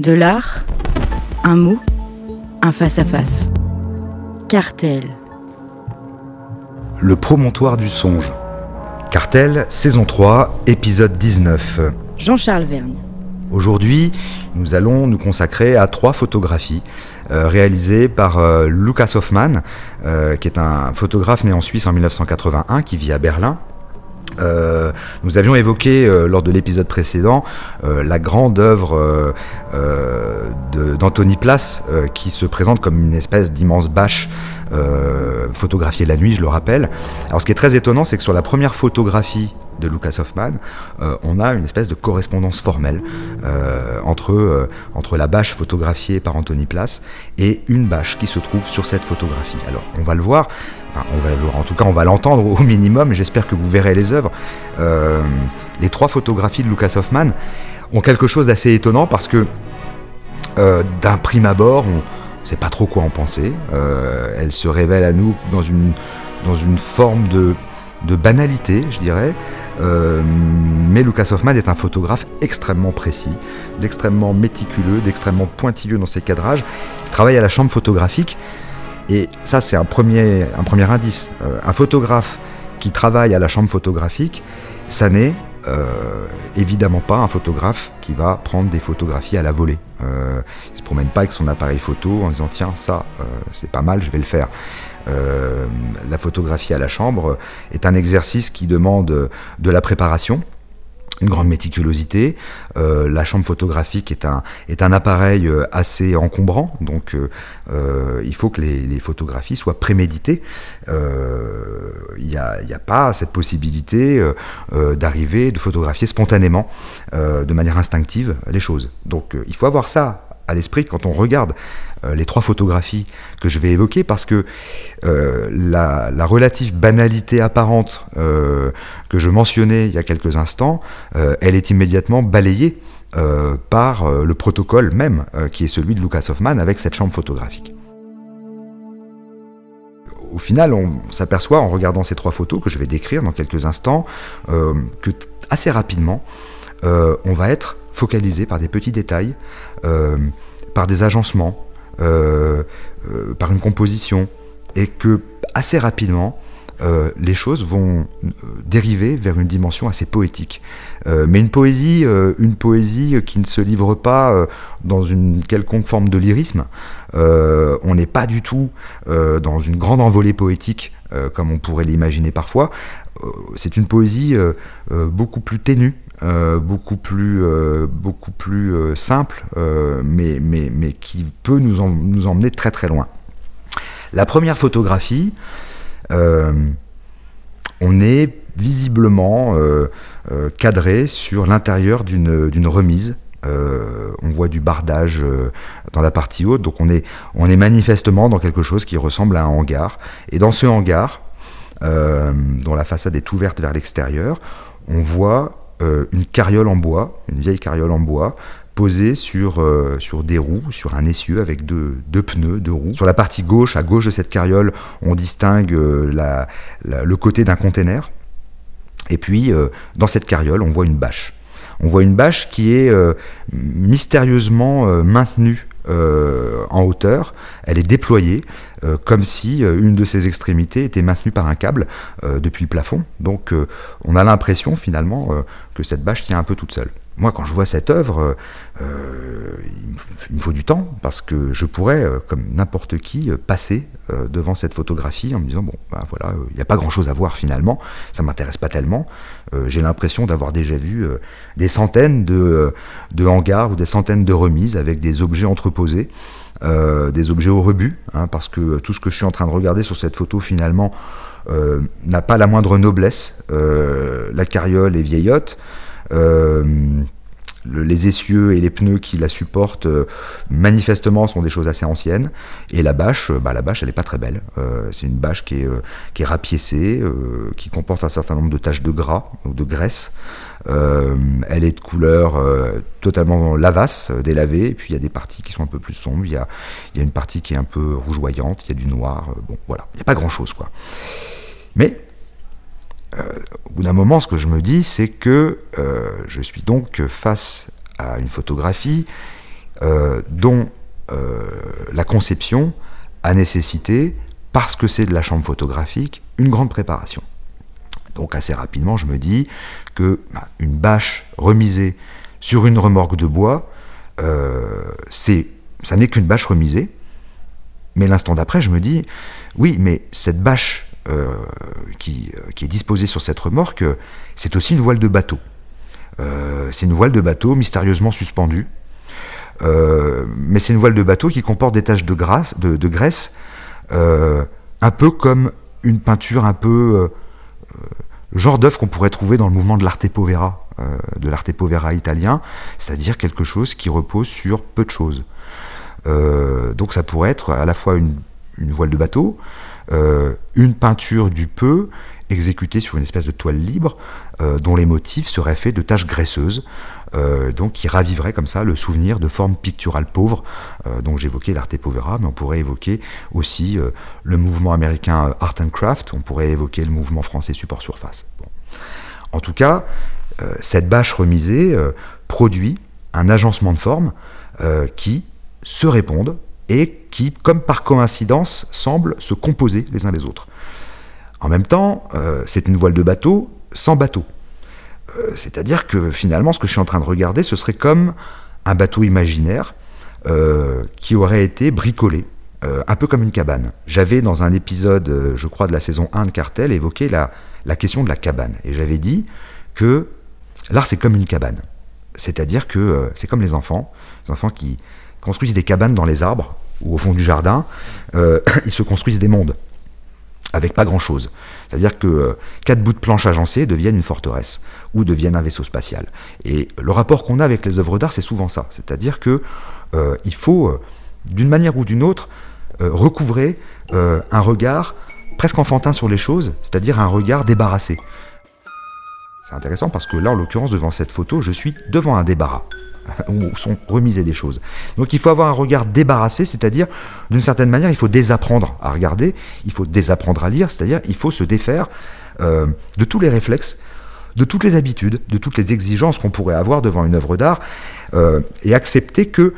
De l'art, un mot, un face-à-face. Cartel. Le promontoire du songe. Cartel, saison 3, épisode 19. Jean-Charles Vergne. Aujourd'hui, nous allons nous consacrer à trois photographies euh, réalisées par euh, Lucas Hoffmann, euh, qui est un photographe né en Suisse en 1981, qui vit à Berlin, euh, nous avions évoqué euh, lors de l'épisode précédent euh, la grande œuvre d'Anthony Place qui se présente comme une espèce d'immense bâche photographiée la nuit, je le rappelle. Alors ce qui est très étonnant, c'est que sur la première photographie de Lucas Hoffman, on a une espèce de correspondance formelle entre, entre la bâche photographiée par Anthony Place et une bâche qui se trouve sur cette photographie. Alors on va le voir, on va, en tout cas, on va l'entendre au minimum, j'espère que vous verrez les œuvres. Euh, les trois photographies de Lucas Hoffman ont quelque chose d'assez étonnant parce que, euh, d'un prime abord, on ne sait pas trop quoi en penser. Euh, elles se révèlent à nous dans dans une forme de, de banalité, je dirais. mais Lucas Hoffman est un photographe extrêmement précis, d'extrêmement méticuleux, d'extrêmement pointilleux dans ses cadrages. Il travaille à la chambre photographique. Et ça, c'est un premier, un premier indice. Euh, un photographe qui travaille à la chambre photographique, ça n'est euh, évidemment pas un photographe qui va prendre des photographies à la volée. Euh, il se promène pas avec son appareil photo en disant tiens ça euh, c'est pas mal je vais le faire. La photographie à la chambre est un exercice qui demande de la préparation, une grande méticulosité. Euh, la chambre photographique est un, appareil euh, assez encombrant, donc euh, il faut que les, photographies soient préméditées. Il n'y a, a, pas cette possibilité d'arriver, de photographier spontanément, de manière instinctive, les choses. Donc il faut avoir ça à l'esprit quand on regarde euh, les trois photographies que je vais évoquer parce que euh, la, relative banalité apparente euh, que je mentionnais il y a quelques instants, elle est immédiatement balayée par le protocole même qui est celui de Lucas Hoffman avec cette chambre photographique. Au final, on s'aperçoit en regardant ces trois photos que je vais décrire dans quelques instants que assez rapidement, on va être focalisé par des petits détails, par des agencements, euh, euh, par une composition, et que assez rapidement, euh, les choses vont dériver vers une dimension assez poétique. mais une poésie, une poésie qui ne se livre pas dans une quelconque forme de lyrisme. on n'est pas du tout dans une grande envolée poétique comme on pourrait l'imaginer parfois. C'est une poésie beaucoup plus ténue, euh, beaucoup plus, euh, beaucoup plus euh, simple, mais, mais, mais, qui peut nous, nous, emmener très très loin. La première photographie, on est visiblement cadré sur l'intérieur d'une remise. on voit du bardage dans la partie haute, donc on est, on est manifestement dans quelque chose qui ressemble à un hangar. Et dans ce hangar, dont la façade est ouverte vers l'extérieur, on voit euh, une carriole en bois, une vieille carriole en bois, posée sur, euh, sur des roues, sur un essieu avec deux, deux, pneus, deux roues. Sur la partie gauche, à gauche de cette carriole, on distingue euh, le côté d'un container. Et puis, dans cette carriole, on voit une bâche. On voit une bâche qui est mystérieusement maintenue en hauteur. Elle est déployée. Euh, comme si euh, une de ses extrémités était maintenue par un câble euh, depuis le plafond. Donc on a l'impression finalement que cette bâche tient un peu toute seule. Moi, quand je vois cette œuvre, il me faut du temps parce que je pourrais, comme n'importe qui, passer devant cette photographie en me disant bon, ben voilà, il n'y a pas grand-chose à voir finalement, ça m'intéresse pas tellement. J'ai l'impression d'avoir déjà vu des centaines de, hangars ou des centaines de remises avec des objets entreposés. Euh, des objets au rebut, hein, parce que tout ce que je suis en train de regarder sur cette photo finalement euh, n'a pas la moindre noblesse. Euh, la carriole est vieillotte. Les essieux et les pneus qui la supportent manifestement sont des choses assez anciennes. Et la bâche bah, la bâche elle n'est pas très belle. C'est une bâche qui est, qui est rapiécée qui comporte un certain nombre de taches de gras ou de graisse. Euh, elle est de couleur euh, totalement lavasse, euh, délavée, et puis il y a des parties qui sont un peu plus sombres, il y a, y a une partie qui est un peu rougeoyante, il y a du noir, bon voilà, il n'y a pas grand-chose quoi. Mais au bout d'un moment, ce que je me dis, c'est que je suis donc face à une photographie dont la conception a nécessité, parce que c'est de la chambre photographique, une grande préparation. Donc assez rapidement, je me dis que bah, une bâche remisée sur une remorque de bois, ça n'est qu'une bâche remisée. Mais l'instant d'après, je me dis, oui, mais cette bâche euh, qui, euh, qui, est disposée sur cette remorque, c'est aussi une voile de bateau. Euh, c'est une voile de bateau mystérieusement suspendue. mais c'est une voile de bateau qui comporte des taches de, graisse, un peu comme une peinture un peu genre d'œuvre qu'on pourrait trouver dans le mouvement de l'arte povera, de l'arte povera italien, c'est-à-dire quelque chose qui repose sur peu de choses. donc ça pourrait être à la fois une, voile de bateau, euh, une peinture du peu exécutée sur une espèce de toile libre euh, dont les motifs seraient faits de taches graisseuses, euh, donc qui raviveraient comme ça le souvenir de formes picturales pauvres. donc j'évoquais l'arte povera, mais on pourrait évoquer aussi le mouvement américain Art and Craft, on pourrait évoquer le mouvement français support surface. En tout cas, cette bâche remisée produit un agencement de formes qui se répondent et qui, comme par coïncidence, semblent se composer les uns les autres. En même temps, euh, c'est une voile de bateau sans bateau. Euh, c'est-à-dire que finalement, ce que je suis en train de regarder, ce serait comme un bateau imaginaire euh, qui aurait été bricolé, un peu comme une cabane. J'avais dans un épisode, je crois, de la saison 1 de Cartel, évoqué la, la question de la cabane. Et j'avais dit que l'art, c'est comme une cabane. C'est-à-dire que c'est comme les enfants, les enfants qui, construisent des cabanes dans les arbres ou au fond du jardin, euh, ils se construisent des mondes avec pas grand-chose. C'est-à-dire que euh, quatre bouts de planche agencés deviennent une forteresse ou deviennent un vaisseau spatial. Et le rapport qu'on a avec les œuvres d'art, c'est souvent ça. C'est-à-dire que euh, il faut, d'une manière ou d'une autre, recouvrer un regard presque enfantin sur les choses, c'est-à-dire un regard débarrassé. C'est intéressant parce que là, en l'occurrence, devant cette photo, je suis devant un débarras. Où sont remisées des choses. Donc il faut avoir un regard débarrassé, c'est-à-dire d'une certaine manière, il faut désapprendre à regarder, il faut désapprendre à lire, c'est-à-dire il faut se défaire euh, de tous les réflexes, de toutes les habitudes, de toutes les exigences qu'on pourrait avoir devant une œuvre d'art, euh, et accepter que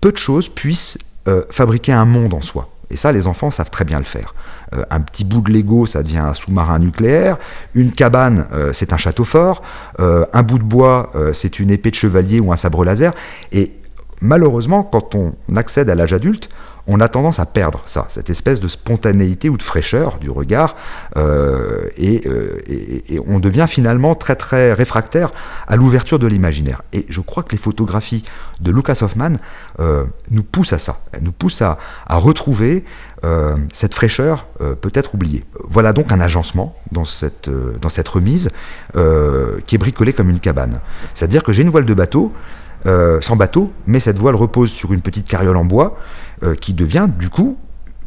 peu de choses puissent euh, fabriquer un monde en soi. Et ça, les enfants savent très bien le faire. Euh, un petit bout de Lego, ça devient un sous-marin nucléaire. Une cabane, euh, c'est un château fort. Euh, un bout de bois, c'est une épée de chevalier ou un sabre laser. Et malheureusement, quand on accède à l'âge adulte, on a tendance à perdre ça, cette espèce de spontanéité ou de fraîcheur du regard, euh, euh, et, on devient finalement très très réfractaire à l'ouverture de l'imaginaire. Et je crois que les photographies de Lucas Hoffman euh, nous poussent à ça, elles nous poussent à, retrouver cette fraîcheur peut-être oubliée. Voilà donc un agencement dans cette, remise qui est bricolé comme une cabane. C'est-à-dire que j'ai une voile de bateau, sans bateau, mais cette voile repose sur une petite carriole en bois euh, qui devient du coup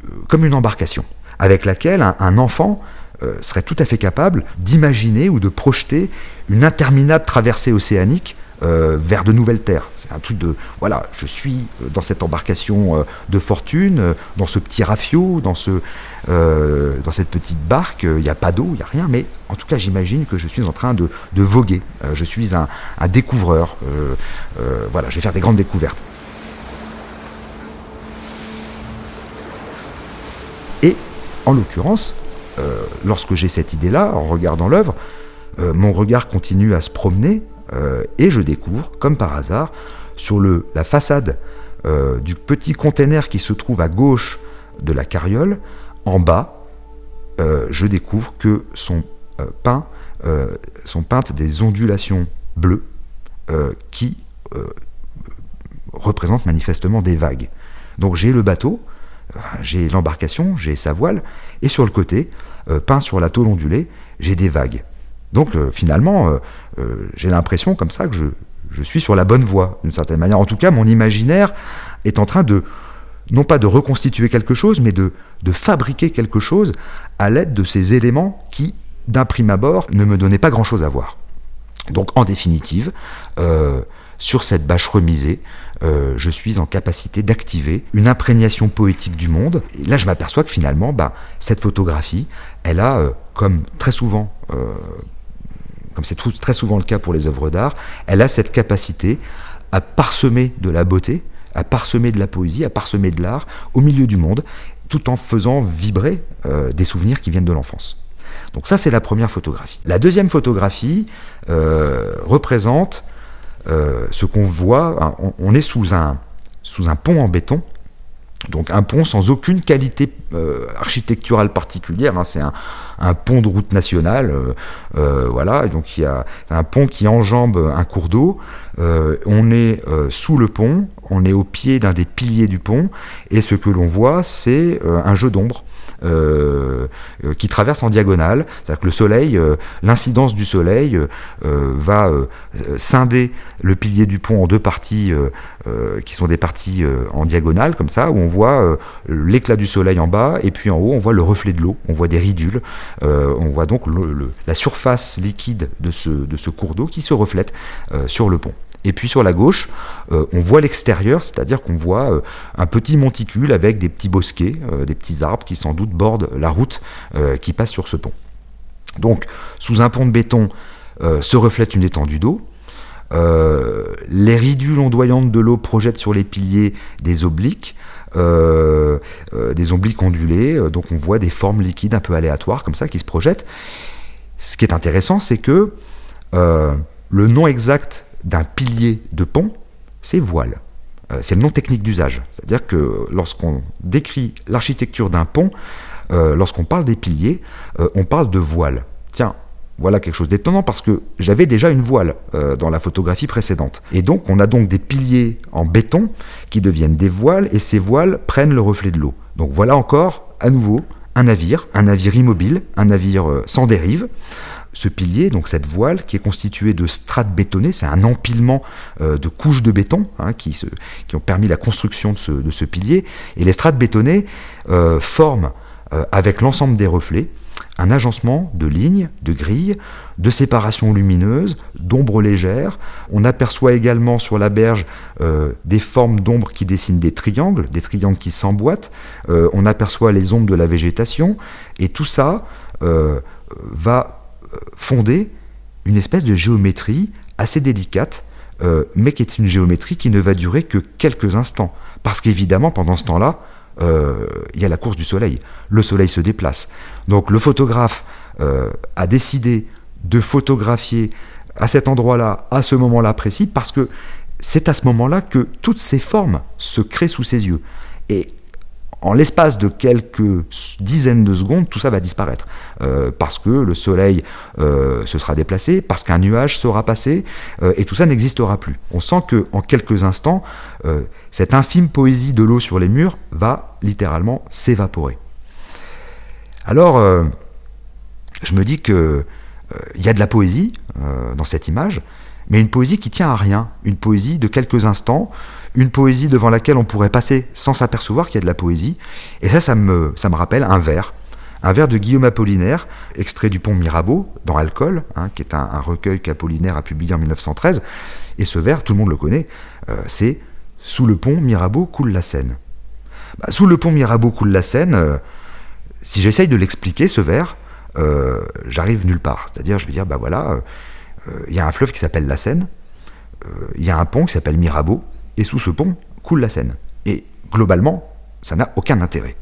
euh, comme une embarcation, avec laquelle un, enfant euh, serait tout à fait capable d'imaginer ou de projeter une interminable traversée océanique vers de nouvelles terres. C'est un truc de, voilà, je suis dans cette embarcation de fortune, dans ce petit rafio, dans, ce, dans cette petite barque, il n'y a pas d'eau, il n'y a rien, mais en tout cas j'imagine que je suis en train de, voguer, je suis un, un découvreur, voilà, je vais faire des grandes découvertes. Et en l'occurrence, euh, lorsque j'ai cette idée-là, en regardant l'œuvre, euh, mon regard continue à se promener euh, et je découvre, comme par hasard, sur la façade du petit container qui se trouve à gauche de la carriole, en bas, je découvre que sont, peint, sont peintes des ondulations bleues qui représentent manifestement des vagues. Donc j'ai le bateau, j'ai l'embarcation, j'ai sa voile, et sur le côté, euh, peint sur la tôle ondulée, j'ai des vagues. Donc euh, finalement, euh, j'ai l'impression comme ça que je, suis sur la bonne voie, d'une certaine manière. En tout cas, mon imaginaire est en train de, non pas de reconstituer quelque chose, mais de, de fabriquer quelque chose à l'aide de ces éléments qui, d'un prime abord, ne me donnaient pas grand-chose à voir. Donc en définitive, sur cette bâche remisée, euh, je suis en capacité d'activer une imprégnation poétique du monde. Et là, je m'aperçois que finalement, bah, cette photographie, elle a, euh, comme très souvent, euh, comme c'est très souvent le cas pour les œuvres d'art, elle a cette capacité à parsemer de la beauté à parsemer de la poésie, à parsemer de l'art au milieu du monde, tout en faisant vibrer des souvenirs qui viennent de l'enfance. Donc ça, c'est la première photographie. La deuxième photographie représente euh, ce qu'on voit, on, est sous un, pont en béton, donc un pont sans aucune qualité architecturale particulière, hein. c'est un, pont de route nationale, voilà, donc il y a un pont qui enjambe un cours d'eau, on est sous le pont, on est au pied d'un des piliers du pont, et ce que l'on voit, c'est euh, un jeu d'ombre. Euh, euh, qui traverse en diagonale, c'est-à-dire que le soleil, l'incidence du soleil va scinder le pilier du pont en deux parties qui sont des parties en diagonale comme ça, où on voit l'éclat du soleil en bas et puis en haut on voit le reflet de l'eau, on voit des ridules, on voit donc la surface liquide de ce cours d'eau qui se reflète sur le pont. Et puis sur la gauche, euh, on voit l'extérieur, c'est-à-dire qu'on voit euh, un petit monticule avec des petits bosquets, euh, des petits arbres qui sans doute bordent la route qui passe sur ce pont. Donc, sous un pont de béton se reflète une étendue d'eau. les ridules ondoyantes de l'eau projettent sur les piliers des obliques. des obliques ondulés, donc on voit des formes liquides un peu aléatoires comme ça qui se projettent. Ce qui est intéressant, c'est que le nom exact d'un pilier de pont, c'est voile. Euh, c'est le nom technique d'usage. C'est-à-dire que lorsqu'on décrit l'architecture d'un pont, euh, lorsqu'on parle des piliers, euh, on parle de voile. Tiens, voilà quelque chose d'étonnant parce que j'avais déjà une voile dans la photographie précédente. Et donc on a donc des piliers en béton qui deviennent des voiles et ces voiles prennent le reflet de l'eau. Donc voilà encore, à nouveau, un navire, un navire immobile, un navire sans dérive ce pilier, donc cette voile, qui est constituée de strates bétonnées, c'est un empilement euh, de couches de béton hein, qui, qui, ont permis la construction de ce, pilier. Et les strates bétonnées euh, forment, euh, avec l'ensemble des reflets, un agencement de lignes, de grilles, de séparation lumineuse, d'ombres légères. On aperçoit également sur la berge des formes d'ombre qui dessinent des triangles, des triangles qui s'emboîtent. on aperçoit les ombres de la végétation. Et tout ça va fonder une espèce de géométrie assez délicate, euh, mais qui est une géométrie qui ne va durer que quelques instants. Parce qu'évidemment, pendant ce temps-là, euh, il y a la course du soleil. Le soleil se déplace. Donc le photographe euh, a décidé de photographier à cet endroit-là, à ce moment-là précis, parce que c'est à ce moment-là que toutes ces formes se créent sous ses yeux. Et en l'espace de quelques dizaines de secondes, tout ça va disparaître. Euh, parce que le soleil euh, se sera déplacé, parce qu'un nuage sera passé, euh, et tout ça n'existera plus. On sent que en quelques instants, cette infime poésie de l'eau sur les murs va littéralement s'évaporer. Alors, je me dis que il y a de la poésie dans cette image, mais une poésie qui tient à rien, une poésie de quelques instants, une poésie devant laquelle on pourrait passer sans s'apercevoir qu'il y a de la poésie. Et ça, ça me, rappelle un vers, un vers de Guillaume Apollinaire, extrait du pont Mirabeau, dans Alcool, hein, qui est un, recueil qu'Apollinaire a publié en 1913. Et ce vers, tout le monde le connaît, euh, c'est Sous le pont Mirabeau coule la Seine. Bah, sous le pont Mirabeau coule la Seine, euh, si j'essaye de l'expliquer, ce vers, euh, j'arrive nulle part. C'est-à-dire, je vais dire, bah voilà, il y a un fleuve qui s'appelle la Seine, il y a un pont qui s'appelle Mirabeau, et sous ce pont coule la Seine. Et globalement, ça n'a aucun intérêt.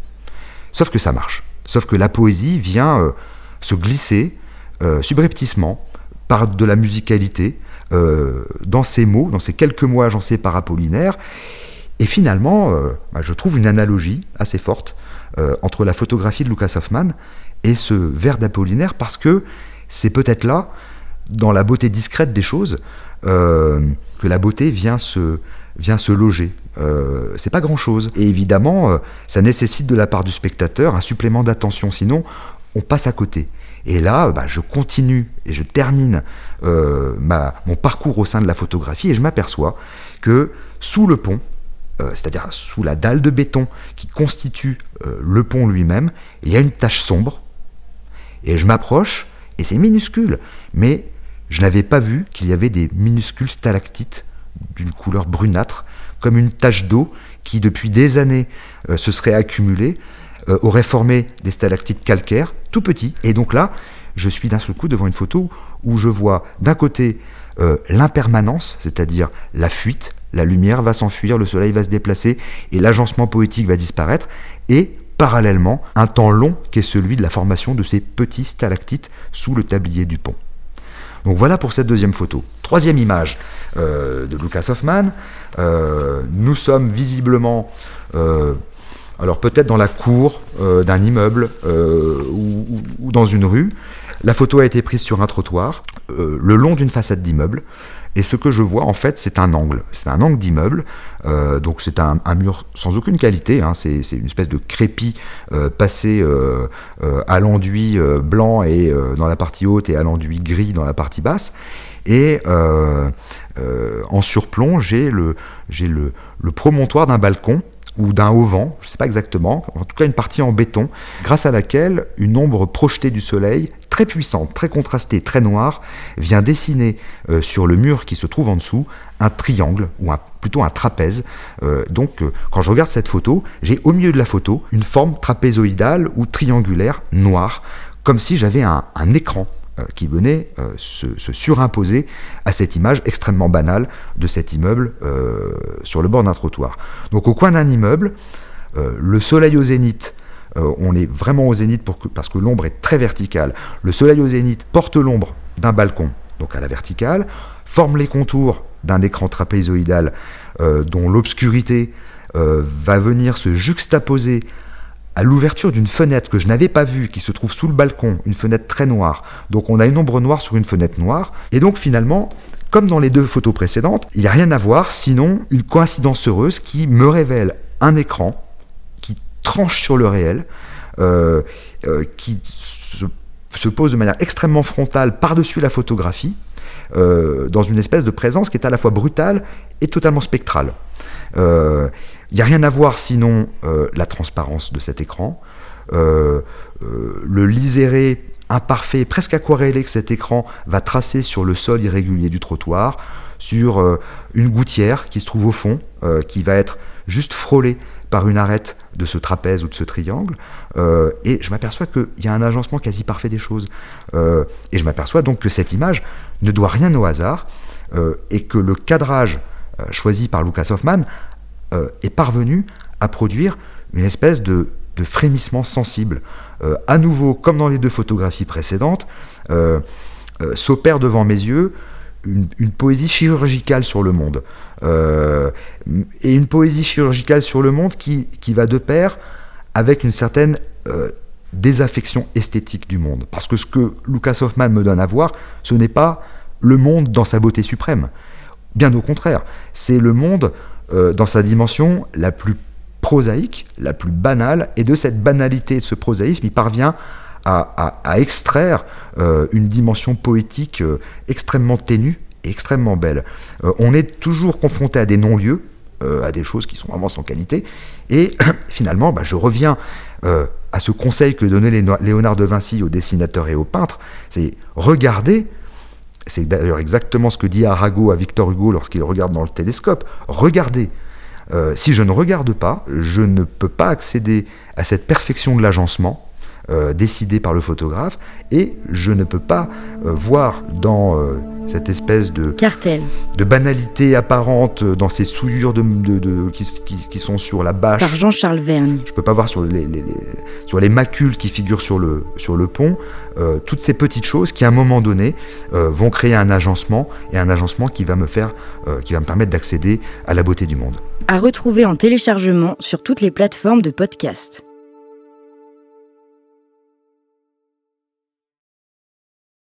Sauf que ça marche. Sauf que la poésie vient euh, se glisser euh, subrepticement par de la musicalité euh, dans ces mots, dans ces quelques mots agencés par Apollinaire. Et finalement, bah, je trouve une analogie assez forte entre la photographie de Lucas Hoffman et ce vers d'Apollinaire parce que c'est peut-être là, dans la beauté discrète des choses, que la beauté vient se, vient se loger. Euh, c'est pas grand chose. Et évidemment, euh, ça nécessite de la part du spectateur un supplément d'attention, sinon on passe à côté. Et là, bah, je continue et je termine euh, ma, mon parcours au sein de la photographie et je m'aperçois que sous le pont, c'est-à-dire sous la dalle de béton qui constitue le pont lui-même, il y a une tache sombre. Et je m'approche, et c'est minuscule, mais je n'avais pas vu qu'il y avait des minuscules stalactites d'une couleur brunâtre, comme une tache d'eau qui, depuis des années, euh, se serait accumulée, euh, aurait formé des stalactites calcaires, tout petits. Et donc là, je suis d'un seul coup devant une photo où je vois d'un côté euh, l'impermanence, c'est-à-dire la fuite, la lumière va s'enfuir, le soleil va se déplacer et l'agencement poétique va disparaître. Et parallèlement, un temps long qui est celui de la formation de ces petits stalactites sous le tablier du pont. Donc voilà pour cette deuxième photo. Troisième image euh, de Lucas Hoffman. Euh, nous sommes visiblement, euh, alors peut-être dans la cour d'un immeuble ou, ou, dans une rue. La photo a été prise sur un trottoir, le long d'une façade d'immeuble. Et ce que je vois, en fait, c'est un angle. C'est un angle d'immeuble. Euh, donc c'est un, mur sans aucune qualité. Hein. C'est une espèce de crépi euh, passé euh, à l'enduit blanc et dans la partie haute et à l'enduit gris dans la partie basse. Et en surplomb, j'ai le, promontoire d'un balcon ou d'un auvent, je ne sais pas exactement, en tout cas une partie en béton, grâce à laquelle une ombre projetée du soleil, très puissante, très contrastée, très noire, vient dessiner euh, sur le mur qui se trouve en dessous un triangle, ou plutôt un trapèze. Euh, donc euh, quand je regarde cette photo, j'ai au milieu de la photo une forme trapézoïdale ou triangulaire noire, comme si j'avais un écran qui venait euh, se, surimposer à cette image extrêmement banale de cet immeuble euh, sur le bord d'un trottoir. Donc au coin d'un immeuble, le soleil au zénith, on est vraiment au zénith parce que l'ombre est très verticale. Le soleil au zénith porte l'ombre d'un balcon, donc à la verticale, forme les contours d'un écran trapézoïdal dont l'obscurité va venir se juxtaposer à l'ouverture d'une fenêtre que je n'avais pas vue, qui se trouve sous le balcon, une fenêtre très noire. Donc on a une ombre noire sur une fenêtre noire. Et donc finalement, comme dans les deux photos précédentes, il n'y a rien à voir sinon une coïncidence heureuse qui me révèle un écran qui tranche sur le réel, euh, euh, qui se, pose de manière extrêmement frontale par-dessus la photographie, euh, dans une espèce de présence qui est à la fois brutale et totalement spectrale. Il n'y a rien à voir sinon euh, la transparence de cet écran, euh, euh, le liséré imparfait, presque aquarellé que cet écran va tracer sur le sol irrégulier du trottoir, sur une gouttière qui se trouve au fond, qui va être juste frôlée par une arête de ce trapèze ou de ce triangle, et je m'aperçois qu'il y a un agencement quasi parfait des choses. et je m'aperçois donc que cette image ne doit rien au hasard, et que le cadrage choisi par Lucas Hoffman euh, est parvenu à produire une espèce de, frémissement sensible. Euh, à nouveau, comme dans les deux photographies précédentes, euh, s'opère devant mes yeux une, poésie chirurgicale sur le monde. Et une poésie chirurgicale sur le monde qui, va de pair avec une certaine désaffection esthétique du monde. Parce que ce que Lucas Hoffman me donne à voir, ce n'est pas le monde dans sa beauté suprême. Bien au contraire, c'est le monde euh, dans sa dimension la plus prosaïque, la plus banale, et de cette banalité, de ce prosaïsme, il parvient à, extraire euh, une dimension poétique euh, extrêmement ténue extrêmement belle. on est toujours confronté à des non-lieux, à des choses qui sont vraiment sans qualité, et finalement, bah, je reviens à ce conseil que donnait Léonard de Vinci aux dessinateurs et aux peintres, c'est regarder c'est d'ailleurs exactement ce que dit Arago à Victor Hugo lorsqu'il regarde dans le télescope. Regardez. Euh, si je ne regarde pas, je ne peux pas accéder à cette perfection de l'agencement euh, décidée par le photographe et je ne peux pas euh, voir dans cette espèce de cartel. de banalité apparente dans ces souillures de, de, qui, qui, sont sur la bâche. Par Jean-Charles Vergne je peux pas voir sur les, sur les macules qui figurent sur le, sur le pont euh, toutes ces petites choses qui à un moment donné euh, vont créer un agencement et un agencement qui va me faire euh, qui va me permettre d'accéder à la beauté du monde. À retrouver en téléchargement sur toutes les plateformes de podcast